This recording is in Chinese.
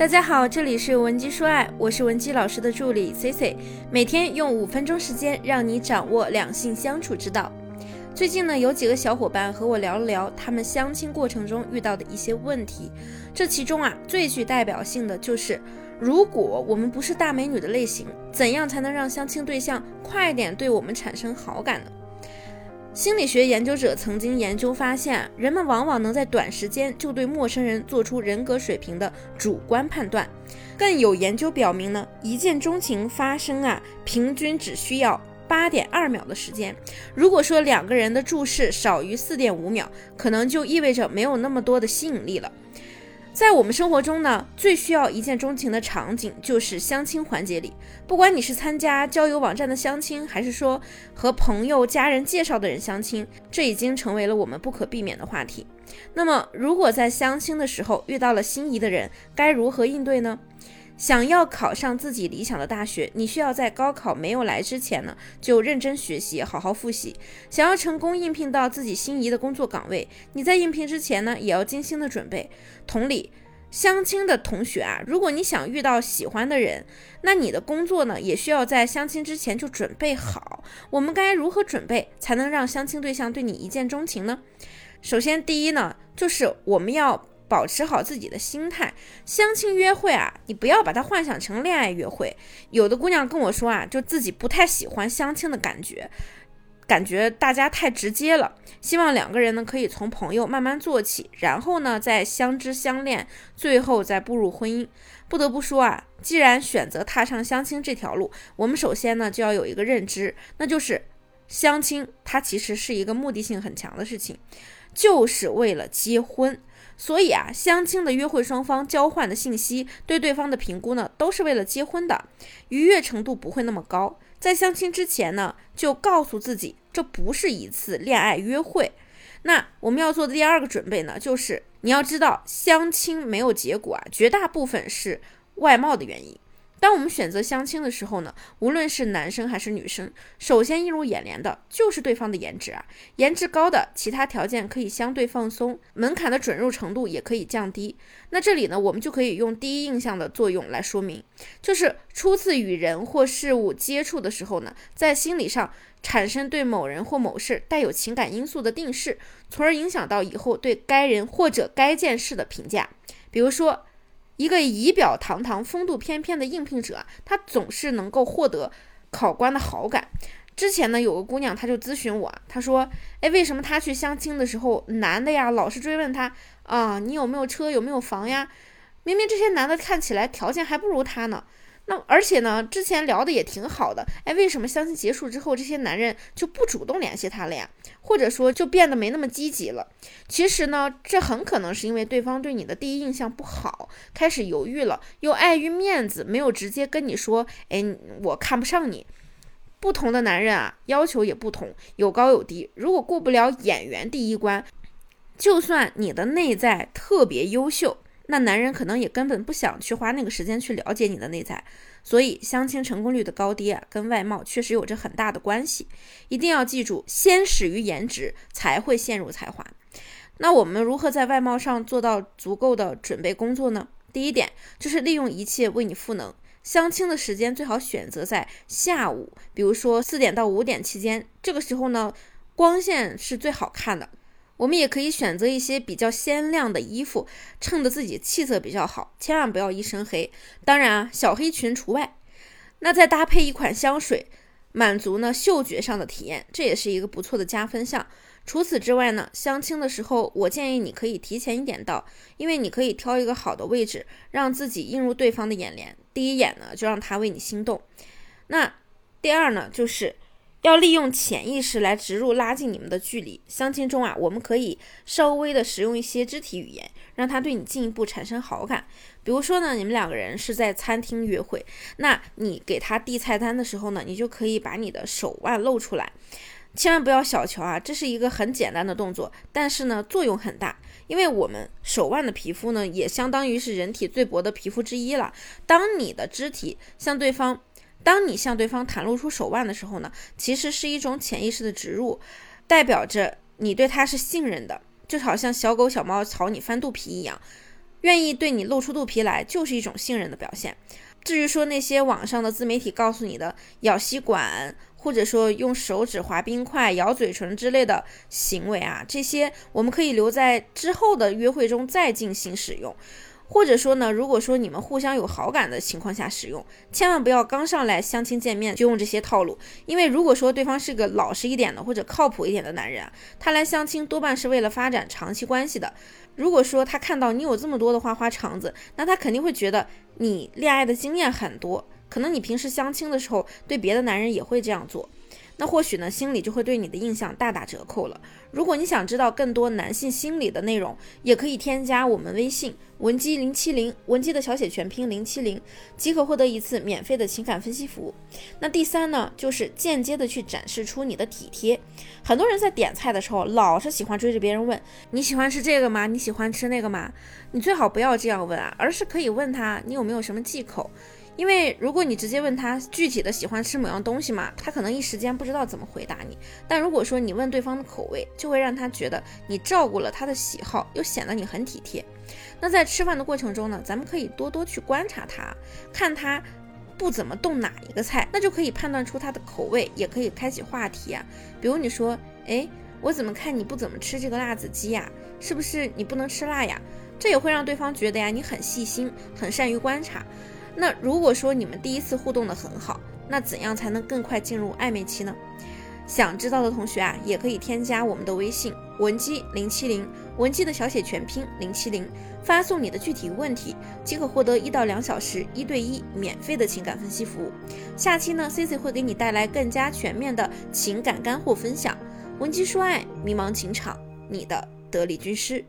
大家好，这里是文姬说爱，我是文姬老师的助理 C C，每天用五分钟时间让你掌握两性相处之道。最近呢，有几个小伙伴和我聊了聊他们相亲过程中遇到的一些问题，这其中啊，最具代表性的就是，如果我们不是大美女的类型，怎样才能让相亲对象快点对我们产生好感呢？心理学研究者曾经研究发现，人们往往能在短时间就对陌生人做出人格水平的主观判断。更有研究表明呢，一见钟情发生啊，平均只需要八点二秒的时间。如果说两个人的注视少于四点五秒，可能就意味着没有那么多的吸引力了。在我们生活中呢，最需要一见钟情的场景就是相亲环节里。不管你是参加交友网站的相亲，还是说和朋友、家人介绍的人相亲，这已经成为了我们不可避免的话题。那么，如果在相亲的时候遇到了心仪的人，该如何应对呢？想要考上自己理想的大学，你需要在高考没有来之前呢，就认真学习，好好复习。想要成功应聘到自己心仪的工作岗位，你在应聘之前呢，也要精心的准备。同理，相亲的同学啊，如果你想遇到喜欢的人，那你的工作呢，也需要在相亲之前就准备好。我们该如何准备，才能让相亲对象对你一见钟情呢？首先，第一呢，就是我们要。保持好自己的心态，相亲约会啊，你不要把它幻想成恋爱约会。有的姑娘跟我说啊，就自己不太喜欢相亲的感觉，感觉大家太直接了。希望两个人呢可以从朋友慢慢做起，然后呢再相知相恋，最后再步入婚姻。不得不说啊，既然选择踏上相亲这条路，我们首先呢就要有一个认知，那就是相亲它其实是一个目的性很强的事情，就是为了结婚。所以啊，相亲的约会双方交换的信息，对对方的评估呢，都是为了结婚的，愉悦程度不会那么高。在相亲之前呢，就告诉自己，这不是一次恋爱约会。那我们要做的第二个准备呢，就是你要知道，相亲没有结果啊，绝大部分是外貌的原因。当我们选择相亲的时候呢，无论是男生还是女生，首先映入眼帘的就是对方的颜值啊。颜值高的，其他条件可以相对放松，门槛的准入程度也可以降低。那这里呢，我们就可以用第一印象的作用来说明，就是初次与人或事物接触的时候呢，在心理上产生对某人或某事带有情感因素的定势，从而影响到以后对该人或者该件事的评价。比如说。一个仪表堂堂、风度翩翩的应聘者，他总是能够获得考官的好感。之前呢，有个姑娘，她就咨询我，她说：“哎，为什么她去相亲的时候，男的呀老是追问她啊，你有没有车，有没有房呀？明明这些男的看起来条件还不如她呢。”那而且呢，之前聊的也挺好的，哎，为什么相亲结束之后，这些男人就不主动联系她了呀？或者说就变得没那么积极了？其实呢，这很可能是因为对方对你的第一印象不好，开始犹豫了，又碍于面子，没有直接跟你说，哎，我看不上你。不同的男人啊，要求也不同，有高有低。如果过不了眼缘第一关，就算你的内在特别优秀。那男人可能也根本不想去花那个时间去了解你的内在，所以相亲成功率的高低啊，跟外貌确实有着很大的关系。一定要记住，先始于颜值，才会陷入才华。那我们如何在外貌上做到足够的准备工作呢？第一点就是利用一切为你赋能。相亲的时间最好选择在下午，比如说四点到五点期间，这个时候呢，光线是最好看的。我们也可以选择一些比较鲜亮的衣服，衬得自己气色比较好，千万不要一身黑，当然啊，小黑裙除外。那再搭配一款香水，满足呢嗅觉上的体验，这也是一个不错的加分项。除此之外呢，相亲的时候，我建议你可以提前一点到，因为你可以挑一个好的位置，让自己映入对方的眼帘，第一眼呢就让他为你心动。那第二呢，就是。要利用潜意识来植入拉近你们的距离。相亲中啊，我们可以稍微的使用一些肢体语言，让他对你进一步产生好感。比如说呢，你们两个人是在餐厅约会，那你给他递菜单的时候呢，你就可以把你的手腕露出来，千万不要小瞧啊，这是一个很简单的动作，但是呢作用很大，因为我们手腕的皮肤呢，也相当于是人体最薄的皮肤之一了。当你的肢体向对方。当你向对方袒露出手腕的时候呢，其实是一种潜意识的植入，代表着你对他是信任的，就好像小狗小猫朝你翻肚皮一样。愿意对你露出肚皮来，就是一种信任的表现。至于说那些网上的自媒体告诉你的咬吸管，或者说用手指划冰块、咬嘴唇之类的行为啊，这些我们可以留在之后的约会中再进行使用。或者说呢，如果说你们互相有好感的情况下使用，千万不要刚上来相亲见面就用这些套路。因为如果说对方是个老实一点的或者靠谱一点的男人，他来相亲多半是为了发展长期关系的。如果说他看到你有这么多的花花肠子，那他肯定会觉得你恋爱的经验很多，可能你平时相亲的时候对别的男人也会这样做。那或许呢，心里就会对你的印象大打折扣了。如果你想知道更多男性心理的内容，也可以添加我们微信文姬零七零，文姬的小写全拼零七零，即可获得一次免费的情感分析服务。那第三呢，就是间接的去展示出你的体贴。很多人在点菜的时候，老是喜欢追着别人问你喜欢吃这个吗？你喜欢吃那个吗？你最好不要这样问啊，而是可以问他你有没有什么忌口。因为如果你直接问他具体的喜欢吃某样东西嘛，他可能一时间不知道怎么回答你。但如果说你问对方的口味，就会让他觉得你照顾了他的喜好，又显得你很体贴。那在吃饭的过程中呢，咱们可以多多去观察他，看他不怎么动哪一个菜，那就可以判断出他的口味，也可以开启话题啊。比如你说，哎，我怎么看你不怎么吃这个辣子鸡呀？是不是你不能吃辣呀？这也会让对方觉得呀，你很细心，很善于观察。那如果说你们第一次互动的很好，那怎样才能更快进入暧昧期呢？想知道的同学啊，也可以添加我们的微信文姬零七零，文姬的小写全拼零七零，发送你的具体问题，即可获得一到两小时一对一免费的情感分析服务。下期呢，Cici 会给你带来更加全面的情感干货分享。文姬说爱，迷茫情场，你的得力军师。